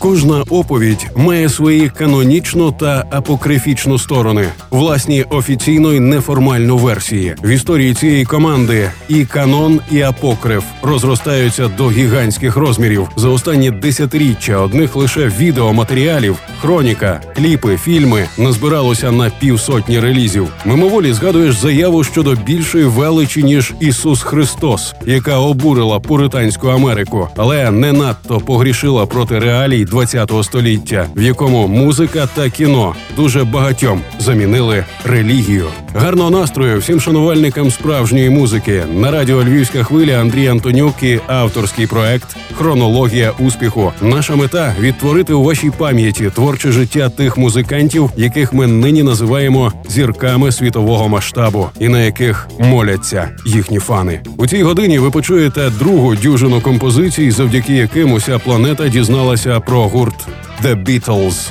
Кожна оповідь має свої канонічну та апокрифічну сторони, власні офіційно й неформальну версії. В історії цієї команди і канон, і апокриф розростаються до гігантських розмірів. За останні десятиріччя одних лише відеоматеріалів, хроніка, кліпи, фільми назбиралося на півсотні релізів. Мимоволі згадуєш заяву щодо більшої величі ніж Ісус Христос, яка обурила пуританську Америку, але не надто погрішила проти реалій. ХХ століття, в якому музика та кіно дуже багатьом замінили релігію. Гарного настрою всім шанувальникам справжньої музики на радіо Львівська хвиля Андрій Антонюк і авторський проект Хронологія успіху. Наша мета відтворити у вашій пам'яті творче життя тих музикантів, яких ми нині називаємо зірками світового масштабу, і на яких моляться їхні фани. У цій годині ви почуєте другу дюжину композицій, завдяки яким уся планета дізналася про гурт The Beatles.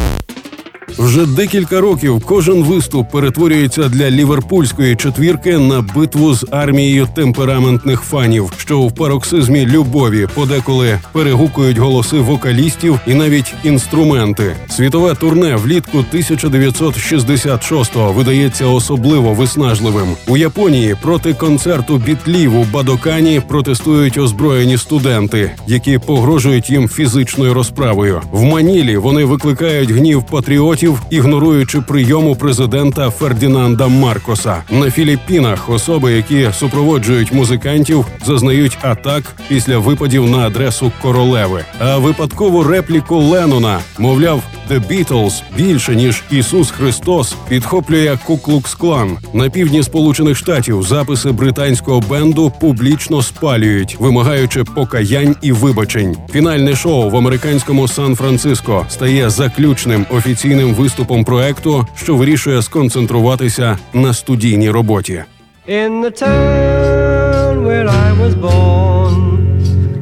Вже декілька років кожен виступ перетворюється для ліверпульської четвірки на битву з армією темпераментних фанів, що в пароксизмі любові подеколи перегукують голоси вокалістів і навіть інструменти. Світове турне влітку 1966-го видається особливо виснажливим. У Японії проти концерту бітлів у Бадокані протестують озброєні студенти, які погрожують їм фізичною розправою. В Манілі вони викликають гнів патріотів ігноруючи прийому президента Фердінанда Маркоса. На Філіппінах особи, які супроводжують музикантів, зазнають атак після випадів на адресу королеви. А випадкову репліку Леннона, мовляв, The Beatles більше ніж Ісус Христос підхоплює Куклукс-клан. на півдні Сполучених Штатів. Записи британського бенду публічно спалюють, вимагаючи покаянь і вибачень. Фінальне шоу в американському Сан-Франциско стає заключним офіційним виступом проекту, що вирішує сконцентруватися на студійній роботі. In the town where I was born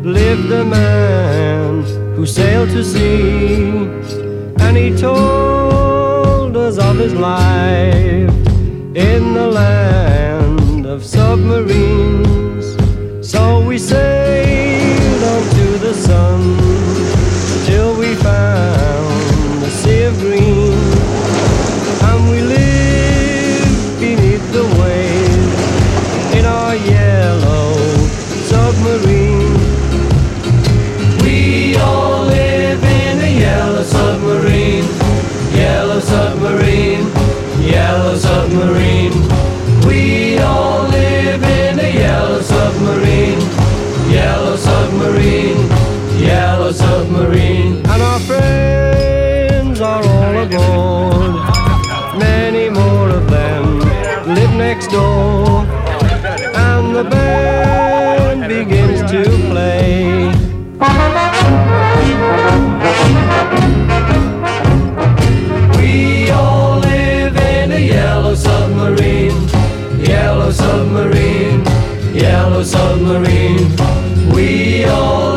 lived a man who sailed to sea and he told us of his life in the land of submarines so we sailed on to the sun door. And the band begins to play. We all live in a yellow submarine, yellow submarine, yellow submarine. We all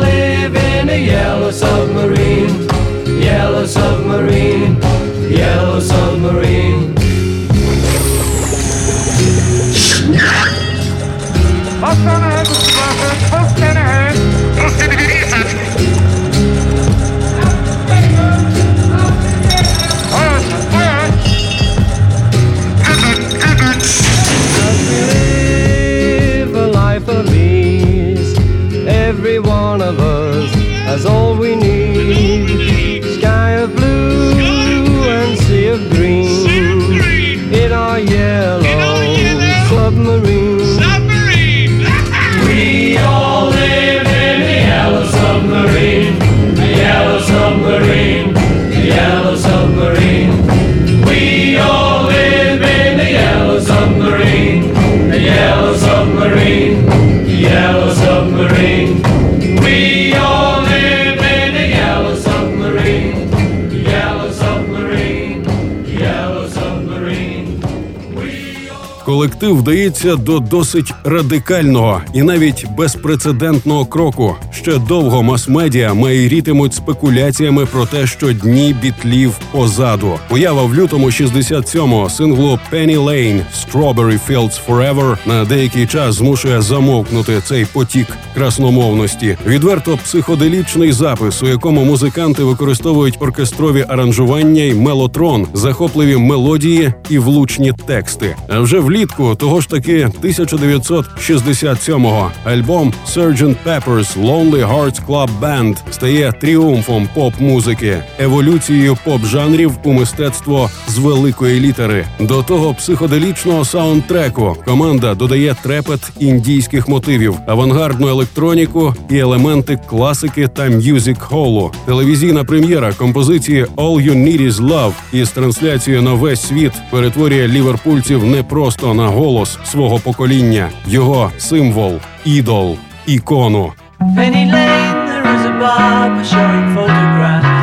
колектив вдається до досить радикального і навіть безпрецедентного кроку. Ще довго мас-медіа майрітимуть спекуляціями про те, що дні бітлів позаду. Поява в лютому 67-го синглу Penny Lane «Strawberry Fields Forever» на деякий час змушує замовкнути цей потік красномовності. Відверто психоделічний запис, у якому музиканти використовують оркестрові аранжування й мелотрон, захопливі мелодії і влучні тексти. А вже влітку того ж таки 1967-го альбом Sgt. Pepper's Lonely Hearts Club Band стає тріумфом поп-музики, еволюцією поп-жанрів у мистецтво з великої літери. До того психоделічного саундтреку команда додає трепет індійських мотивів, авангардну електроніку і елементи класики та м'юзик-холу. Телевізійна прем'єра композиції «All You Need Is Love» із трансляцією на весь світ перетворює ліверпульців не просто на голос свого покоління, його символ, ідол, ікону. Penny Lane, there is a barber showing photographs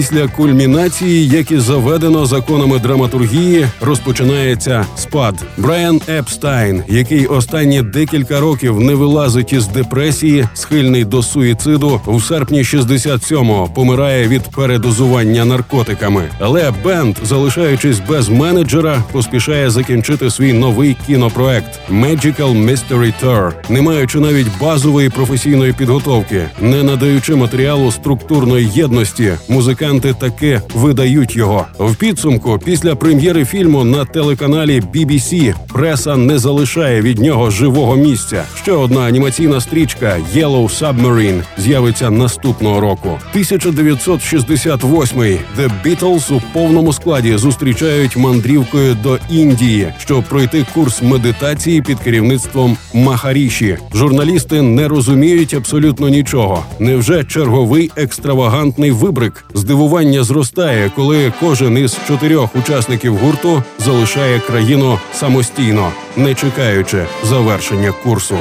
Після кульмінації, як і заведено законами драматургії, розпочинається спад. Брайан Епстайн, який останні декілька років не вилазить із депресії, схильний до суїциду, у серпні 67-го помирає від передозування наркотиками. Але бенд, залишаючись без менеджера, поспішає закінчити свій новий кінопроект Magical Mystery Tour, не маючи навіть базової професійної підготовки, не надаючи матеріалу структурної єдності, музиканти таки видають його. В підсумку, після прем'єри фільму на телеканалі BBC преса не залишає від нього живого місця. Ще одна анімаційна стрічка Yellow Submarine з'явиться наступного року. 1968 The Beatles у повному складі зустрічають мандрівкою до Індії, щоб пройти курс медитації під керівництвом Махаріші. Журналісти не розуміють абсолютно нічого. Невже черговий екстравагантний вибрик? Здивування зростає, коли кожен із чотирьох учасників гурту залишає країну самостійно, не чекаючи завершення курсу.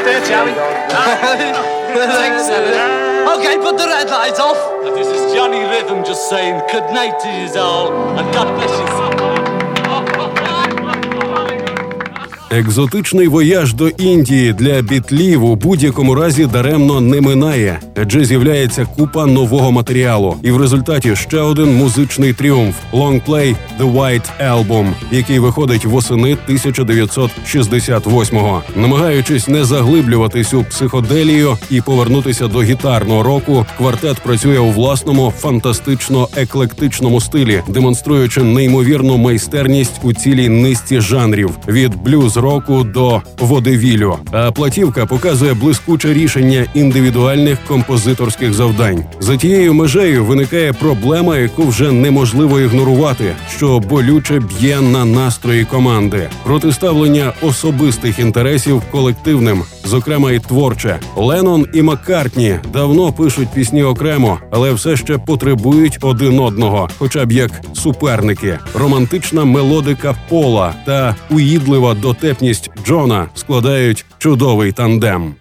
I played it there, Charlie. Thanks, Okay, put the red light off. This is Johnny Rhythm just saying good night to you all, and God bless you. Екзотичний вояж до Індії для бітлів у будь-якому разі даремно не минає, адже з'являється купа нового матеріалу, і в результаті ще один музичний тріумф лонгплей The White Album, який виходить восени 1968-го. Намагаючись не заглиблюватись у психоделію і повернутися до гітарного року, квартет працює у власному фантастично еклектичному стилі, демонструючи неймовірну майстерність у цілій низці жанрів від блюз року до водевілю. А платівка показує блискуче рішення індивідуальних композиторських завдань. За тією межею виникає проблема, яку вже неможливо ігнорувати, що болюче б'є на настрої команди протиставлення особистих інтересів колективним. Зокрема і творче. Леннон і Маккартні давно пишуть пісні окремо, але все ще потребують один одного, хоча б як суперники. Романтична мелодика Пола та уїдлива дотепність Джона складають чудовий тандем.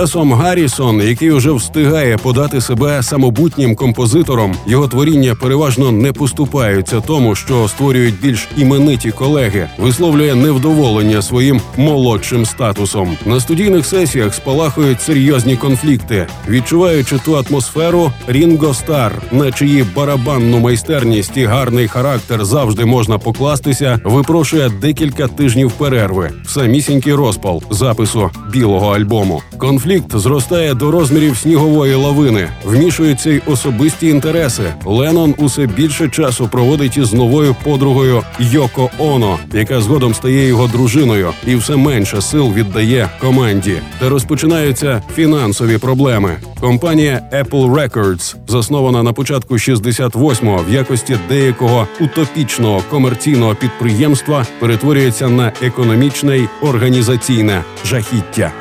Часом Гаррісон, який уже встигає подати себе самобутнім композитором, його творіння переважно не поступаються тому, що створюють більш імениті колеги, висловлює невдоволення своїм молодшим статусом. На студійних сесіях спалахують серйозні конфлікти, відчуваючи ту атмосферу Рінго Стар, на чиї барабанну майстерність і гарний характер завжди можна покластися, випрошує декілька тижнів перерви в самісінький розпал запису білого альбому. Конфлікт зростає до розмірів снігової лавини, вмішуються й особисті інтереси. Леннон усе більше часу проводить із новою подругою Йоко Оно, яка згодом стає його дружиною, і все менше сил віддає команді. Та розпочинаються фінансові проблеми. Компанія Apple Records, заснована на початку 68-го в якості деякого утопічного комерційного підприємства, перетворюється на економічне й організаційне жахіття.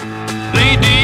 Lady Madonna,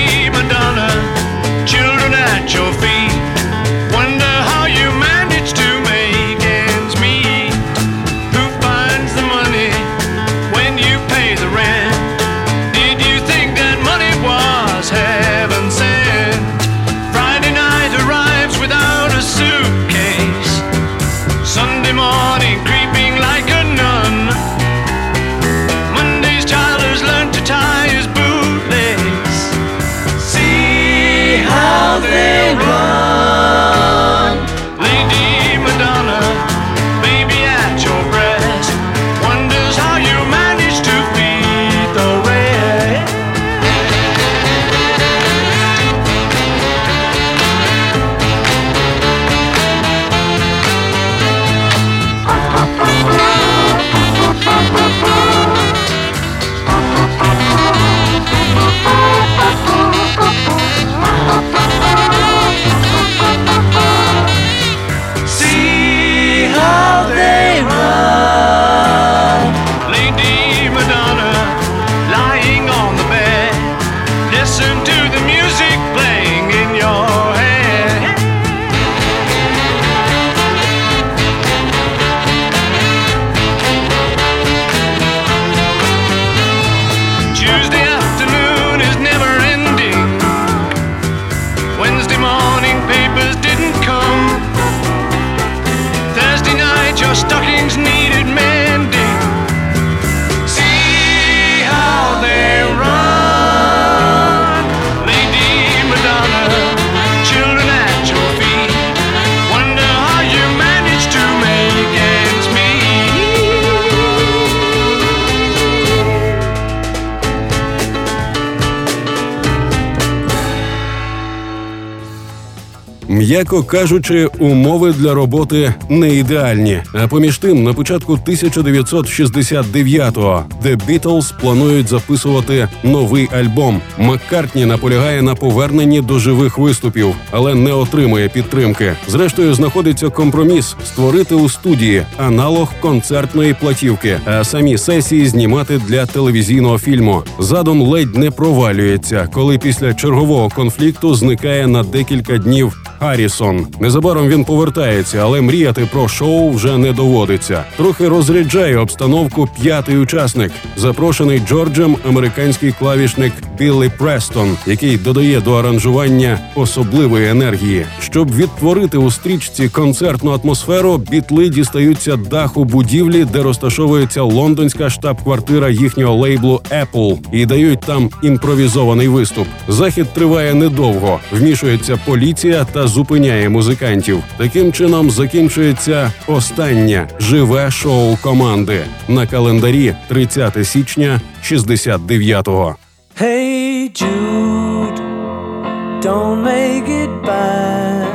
М'яко кажучи, умови для роботи не ідеальні. А поміж тим, на початку 1969-го The Beatles планують записувати новий альбом. Маккартні наполягає на поверненні до живих виступів, але не отримує підтримки. Зрештою, знаходиться компроміс створити у студії аналог концертної платівки, а самі сесії знімати для телевізійного фільму. Задум ледь не провалюється, коли після чергового конфлікту зникає на декілька днів. Харрісон. Незабаром він повертається, але мріяти про шоу вже не доводиться. Трохи розряджає обстановку п'ятий учасник, запрошений Джорджем американський клавішник Біллі Престон, який додає до аранжування особливої енергії. Щоб відтворити у стрічці концертну атмосферу, бітли дістаються даху будівлі, де розташовується лондонська штаб-квартира їхнього лейблу Apple, і дають там імпровізований виступ. Захід триває недовго. Вмішується поліція та зупиняє музикантів. Таким чином закінчується останнє живе шоу команди на календарі 30 січня 69-го. Hey Jude, don't make it bad.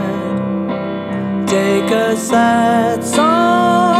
Take a sad song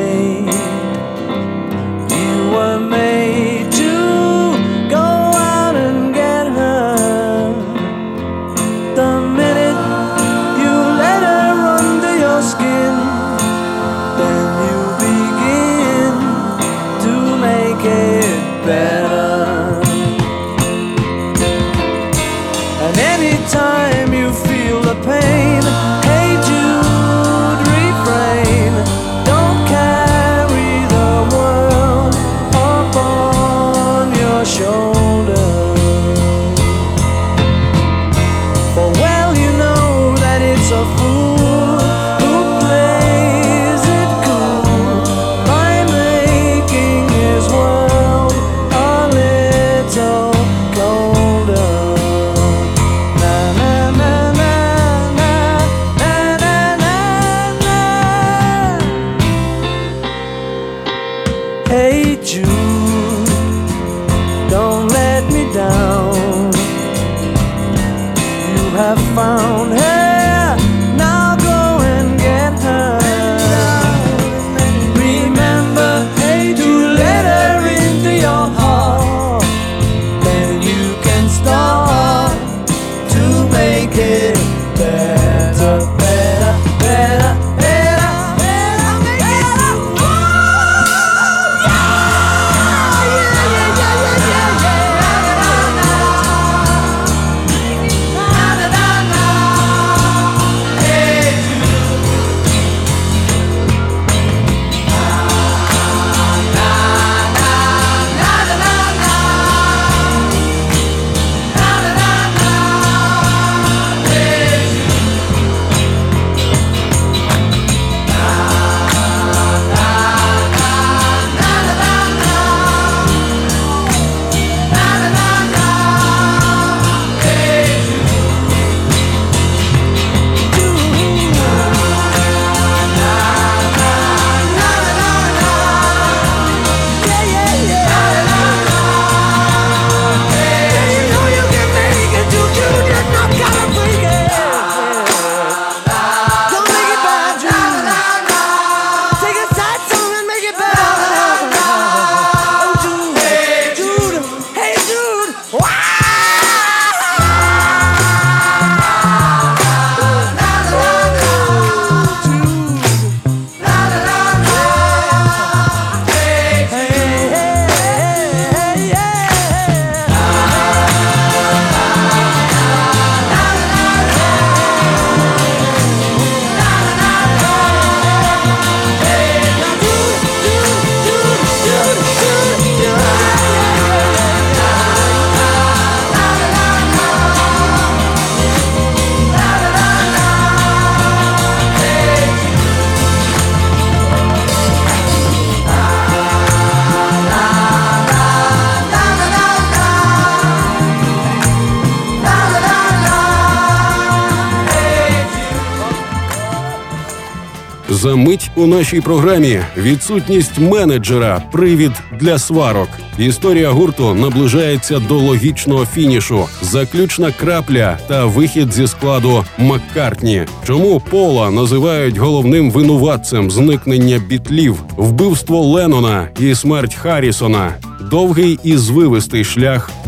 За мить у нашій програмі відсутність менеджера, привід для сварок. Історія гурту наближається до логічного фінішу, заключна крапля та вихід зі складу Маккартні. Чому Пола називають головним винуватцем зникнення бітлів, вбивство Леннона і смерть Харрісона? Довгий і звивистий шлях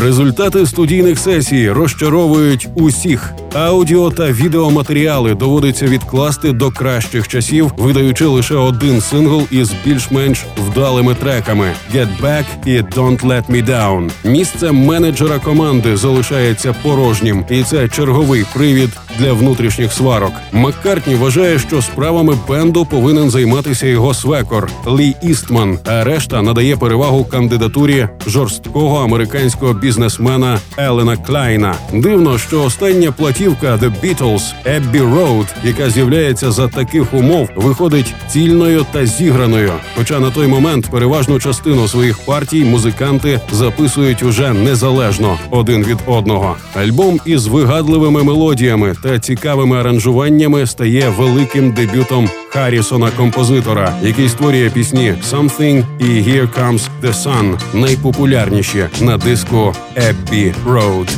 Результати студійних сесій розчаровують усіх. Аудіо та відеоматеріали доводиться відкласти до кращих часів, видаючи лише один сингл із більш-менш вдалими треками «Get Back» і «Don't Let Me Down». Місце менеджера команди залишається порожнім, і це черговий привід для внутрішніх сварок. Маккартні вважає, що справами бенду повинен займатися його свекор Лі Істман, а решта надає перевагу кандидатурі жорсткого американського бізнесмена Елена Клайна. Дивно, що остання платівка The Beatles Abbey Road, яка з'являється за таких умов, виходить цільною та зіграною. Хоча на той момент переважну частину своїх партій музиканти записують уже незалежно один від одного. Альбом із вигадливими мелодіями та цікавими аранжуваннями стає великим дебютом Харрісона композитора, який створює пісні «Something» і «Here Comes the Sun» найпопулярніші на диску Abbey Road.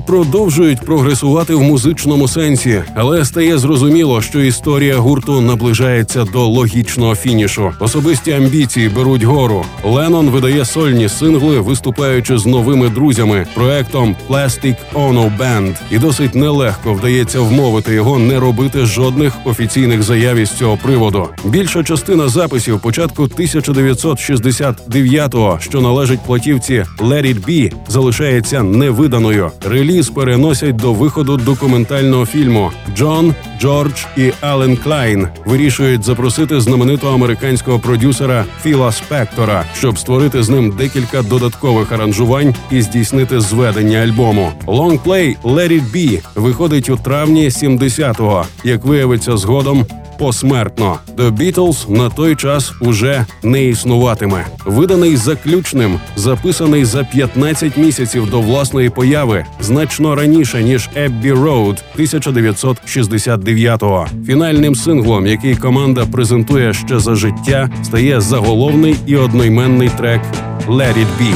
Продовжують прогресувати в музичному сенсі, але стає зрозуміло, що історія гурту наближається до логічного фінішу. Особисті амбіції беруть гору. Леннон видає сольні сингли, виступаючи з новими друзями проектом Plastic Ono Band. і досить нелегко вдається вмовити його не робити жодних офіційних заяв із цього приводу. Більша частина записів початку 1969-го, що належить платівці Let It Be, залишається невиданою. Реліз переносять до виходу документального фільму. Джон, Джордж і Ален Клайн вирішують запросити знаменитого американського продюсера Філа Спектора, щоб створити з ним декілька додаткових аранжувань і здійснити зведення альбому. Лонгплей «Let It Be» виходить у травні 70-го, як виявиться згодом. Посмертно The Beatles на той час уже не існуватиме. Виданий заключним, записаний за 15 місяців до власної появи, значно раніше ніж Abbey Road 1969-го. Фінальним синглом, який команда презентує ще за життя, стає заголовний і одноіменний трек «Let It Be».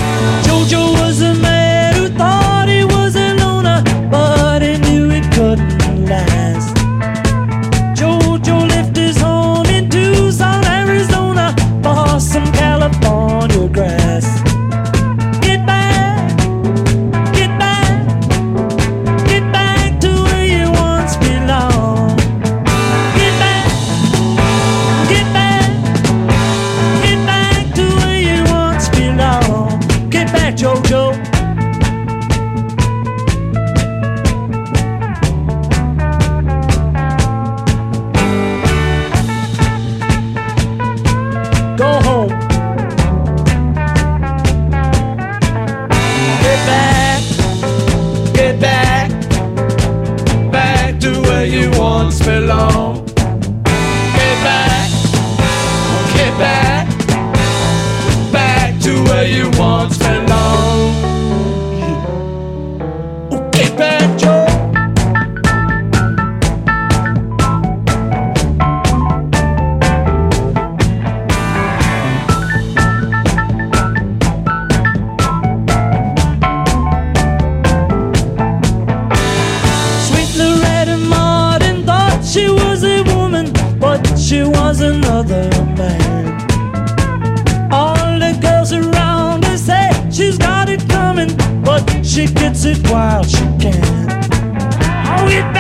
She gets it while she can. Oh, get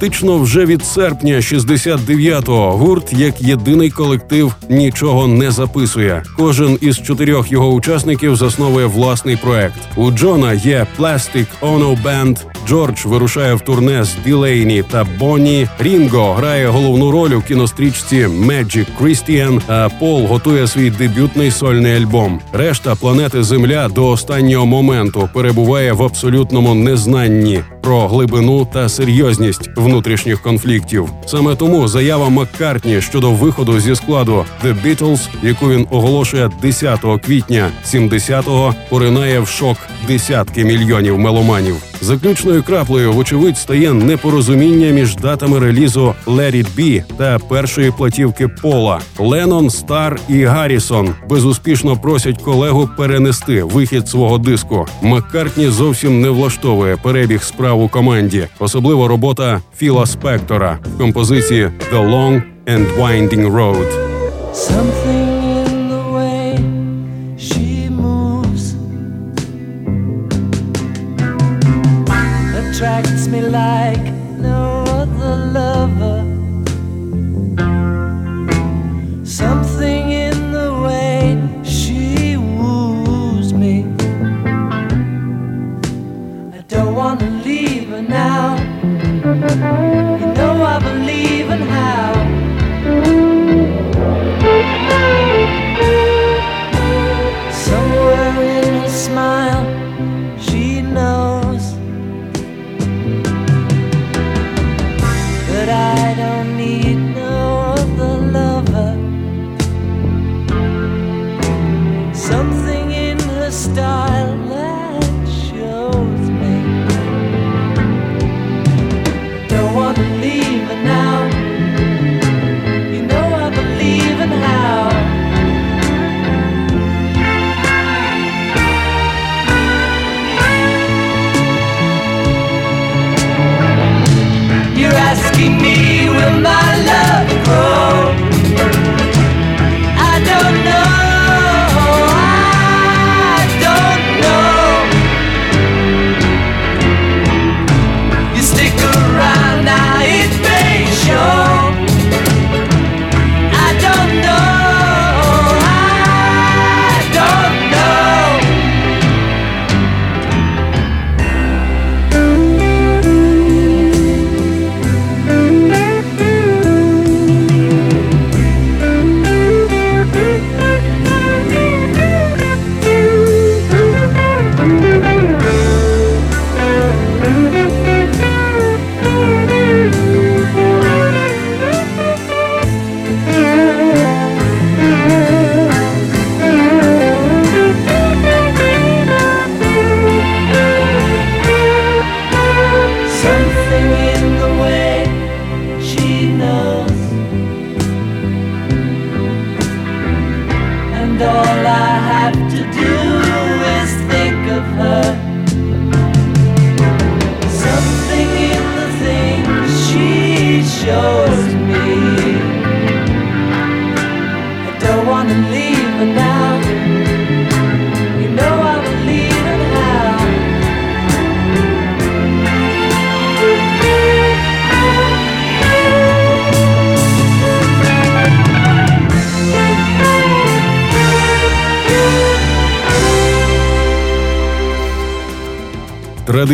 Фактично, вже від серпня 69-го гурт як єдиний колектив нічого не записує. Кожен із чотирьох його учасників засновує власний проект. У Джона є Plastic Ono Band, Джордж вирушає в турне з Ділейні та Бонні. Рінго грає головну роль у кінострічці Magic Christian, а Пол готує свій дебютний сольний альбом. Решта планети Земля до останнього моменту перебуває в абсолютному незнанні про глибину та серйозність внутрішніх конфліктів. Саме тому заява Маккартні щодо виходу зі складу The Beatles, яку він оголошує 10 квітня 70-го, поринає в шок десятки мільйонів меломанів. Заключною краплею, вочевидь, стає непорозуміння між датами релізу «Let It Be» та першої платівки Пола. Леннон, Стар і Гаррісон безуспішно просять колегу перенести вихід свого диску. Маккартні зовсім не влаштовує перебіг справ у команді, особливо робота Філа Спектора в композиції «The Long and Winding Road». Something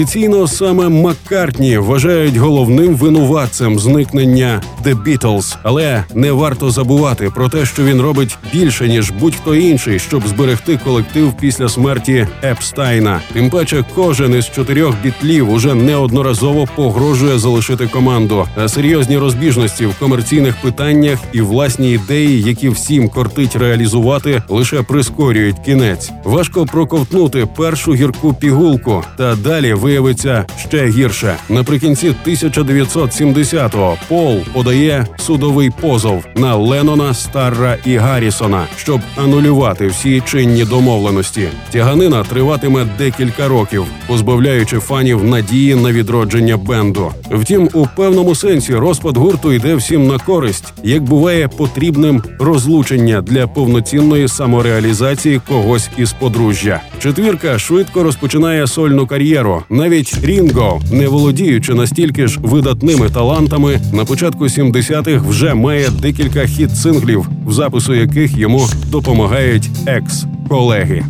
Традиційно саме Маккартні вважають головним винуватцем зникнення The Beatles, але не варто забувати про те, що він робить більше ніж будь-хто інший, щоб зберегти колектив після смерті Епстайна. Тим паче, кожен із чотирьох бітлів уже неодноразово погрожує залишити команду. А серйозні розбіжності в комерційних питаннях і власні ідеї, які всім кортить реалізувати, лише прискорюють кінець. Важко проковтнути першу гірку пігулку, та далі виявиться ще гірше. Наприкінці 1970-го Пол подає судовий позов на Леннона, Старра і Гаррісона, щоб анулювати всі чинні домовленості. Тяганина триватиме декілька років, позбавляючи фанів надії на відродження бенду. Втім, у певному сенсі розпад гурту йде всім на користь, як буває потрібним розлучення для повноцінної самореалізації когось із подружжя. Четвірка швидко розпочинає сольну кар'єру. Навіть Рінго, не володіючи настільки ж видатними талантами, на початку 70-х вже має декілька хіт-синглів, в запису яких йому допомагають екс-колеги.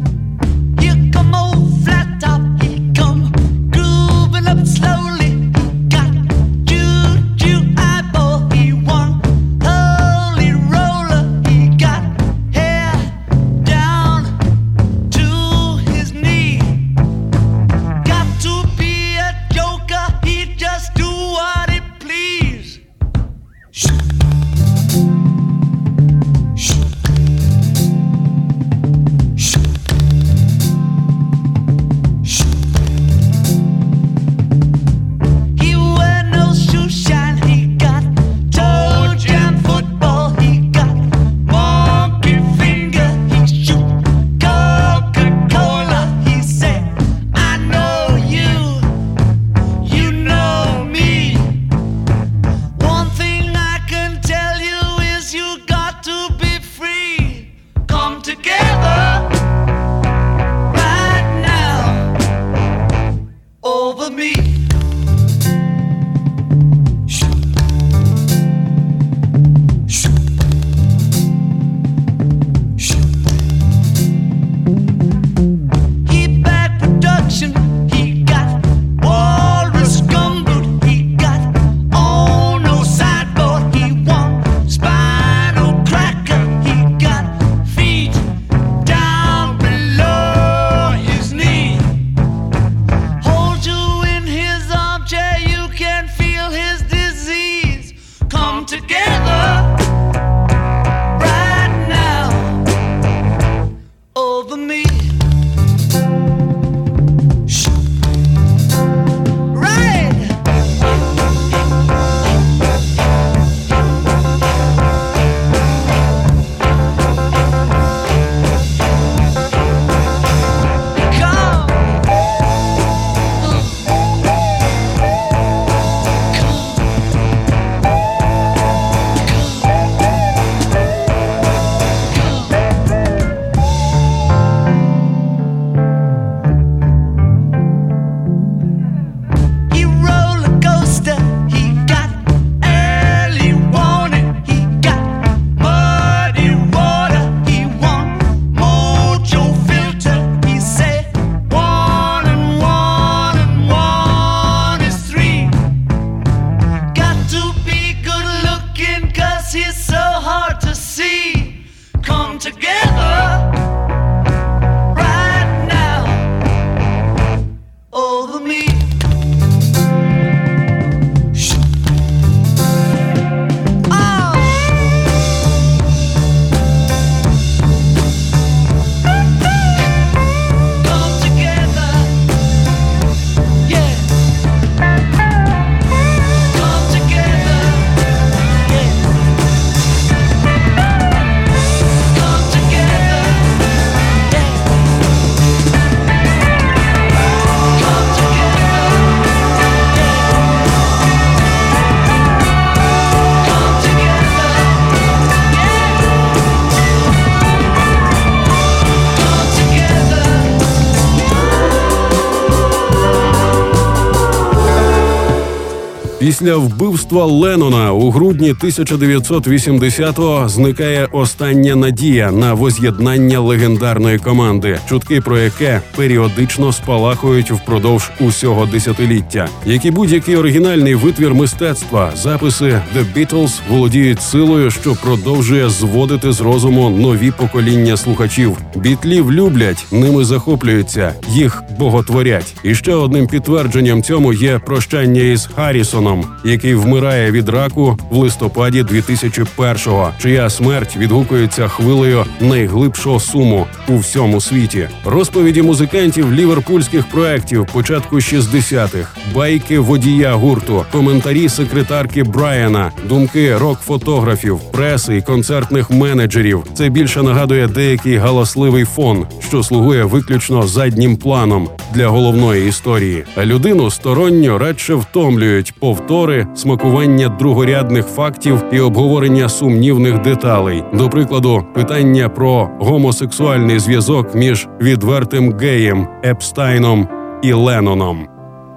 Після вбивства Леннона у грудні 1980-го зникає остання надія на воз'єднання легендарної команди, чутки про яке періодично спалахують впродовж усього десятиліття. Як і будь-який оригінальний витвір мистецтва, записи The Beatles володіють силою, що продовжує зводити з розуму нові покоління слухачів. Бітлів люблять, ними захоплюються, їх боготворять. І ще одним підтвердженням цьому є прощання із Харрісоном, який вмирає від раку в листопаді 2001-го, чия смерть відгукується хвилею найглибшого суму у всьому світі. Розповіді музикантів ліверпульських проєктів початку 60-х, байки водія гурту, коментарі секретарки Брайана, думки рок-фотографів, преси і концертних менеджерів. Це більше нагадує деякий галасливий фон, що слугує виключно заднім планом для головної історії. А людину сторонньо радше втомлюють повтори, смакування другорядних фактів і обговорення сумнівних деталей. До прикладу, питання про гомосексуальний зв'язок між відвертим геєм Епстайном і Ленноном.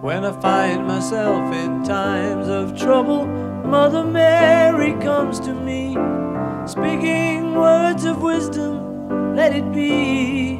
When I find myself in times of trouble, Mother Mary comes to me, speaking words of wisdom, let it be.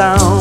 coração.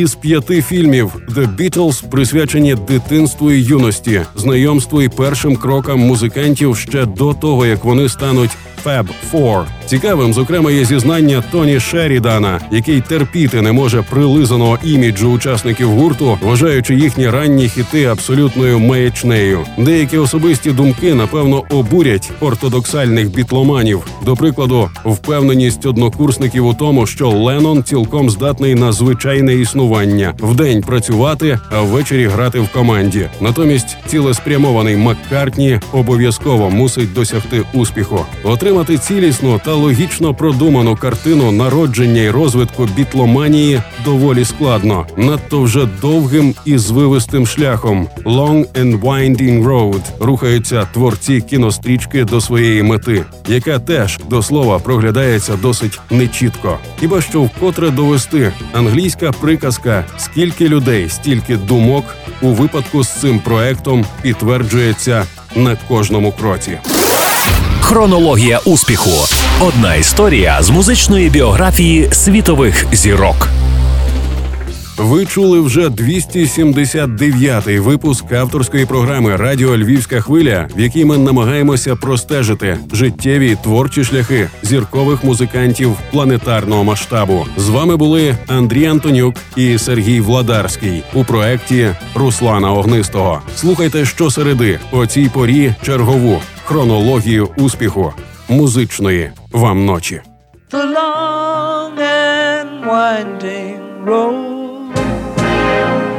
Із п'яти фільмів The Beatles присвячені дитинству і юності, знайомству і першим крокам музикантів ще до того, як вони стануть Fab Four. Цікавим, зокрема, є зізнання Тоні Шерідана, який терпіти не може прилизаного іміджу учасників гурту, вважаючи їхні ранні хіти абсолютною маячнею. Деякі особисті думки напевно обурять ортодоксальних бітломанів. До прикладу, впевненість однокурсників у тому, що Леннон цілком здатний на звичайне існування вдень працювати, а ввечері грати в команді. Натомість цілеспрямований Маккартні обов'язково мусить досягти успіху, отримати цілісну та логічно продуману картину народження і розвитку бітломанії доволі складно, надто вже довгим і звивистим шляхом Long and Winding Road рухаються творці кінострічки до своєї мети, яка теж до слова проглядається досить нечітко. Хіба що вкотре довести англійська приказка Скільки людей, стільки думок у випадку з цим проектом підтверджується на кожному кроці. Хронологія успіху. Одна історія з музичної біографії світових зірок. Ви чули вже 279-й випуск авторської програми Радіо Львівська хвиля, в якій ми намагаємося простежити життєві творчі шляхи зіркових музикантів планетарного масштабу. З вами були Андрій Антонюк і Сергій Владарський у проекті Руслана Огнистого. Слухайте щосереди о цій порі чергову хронологію успіху музичної вам ночі. the long and winding road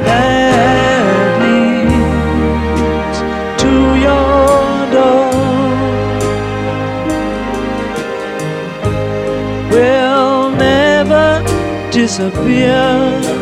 that leads to your door will never disappear.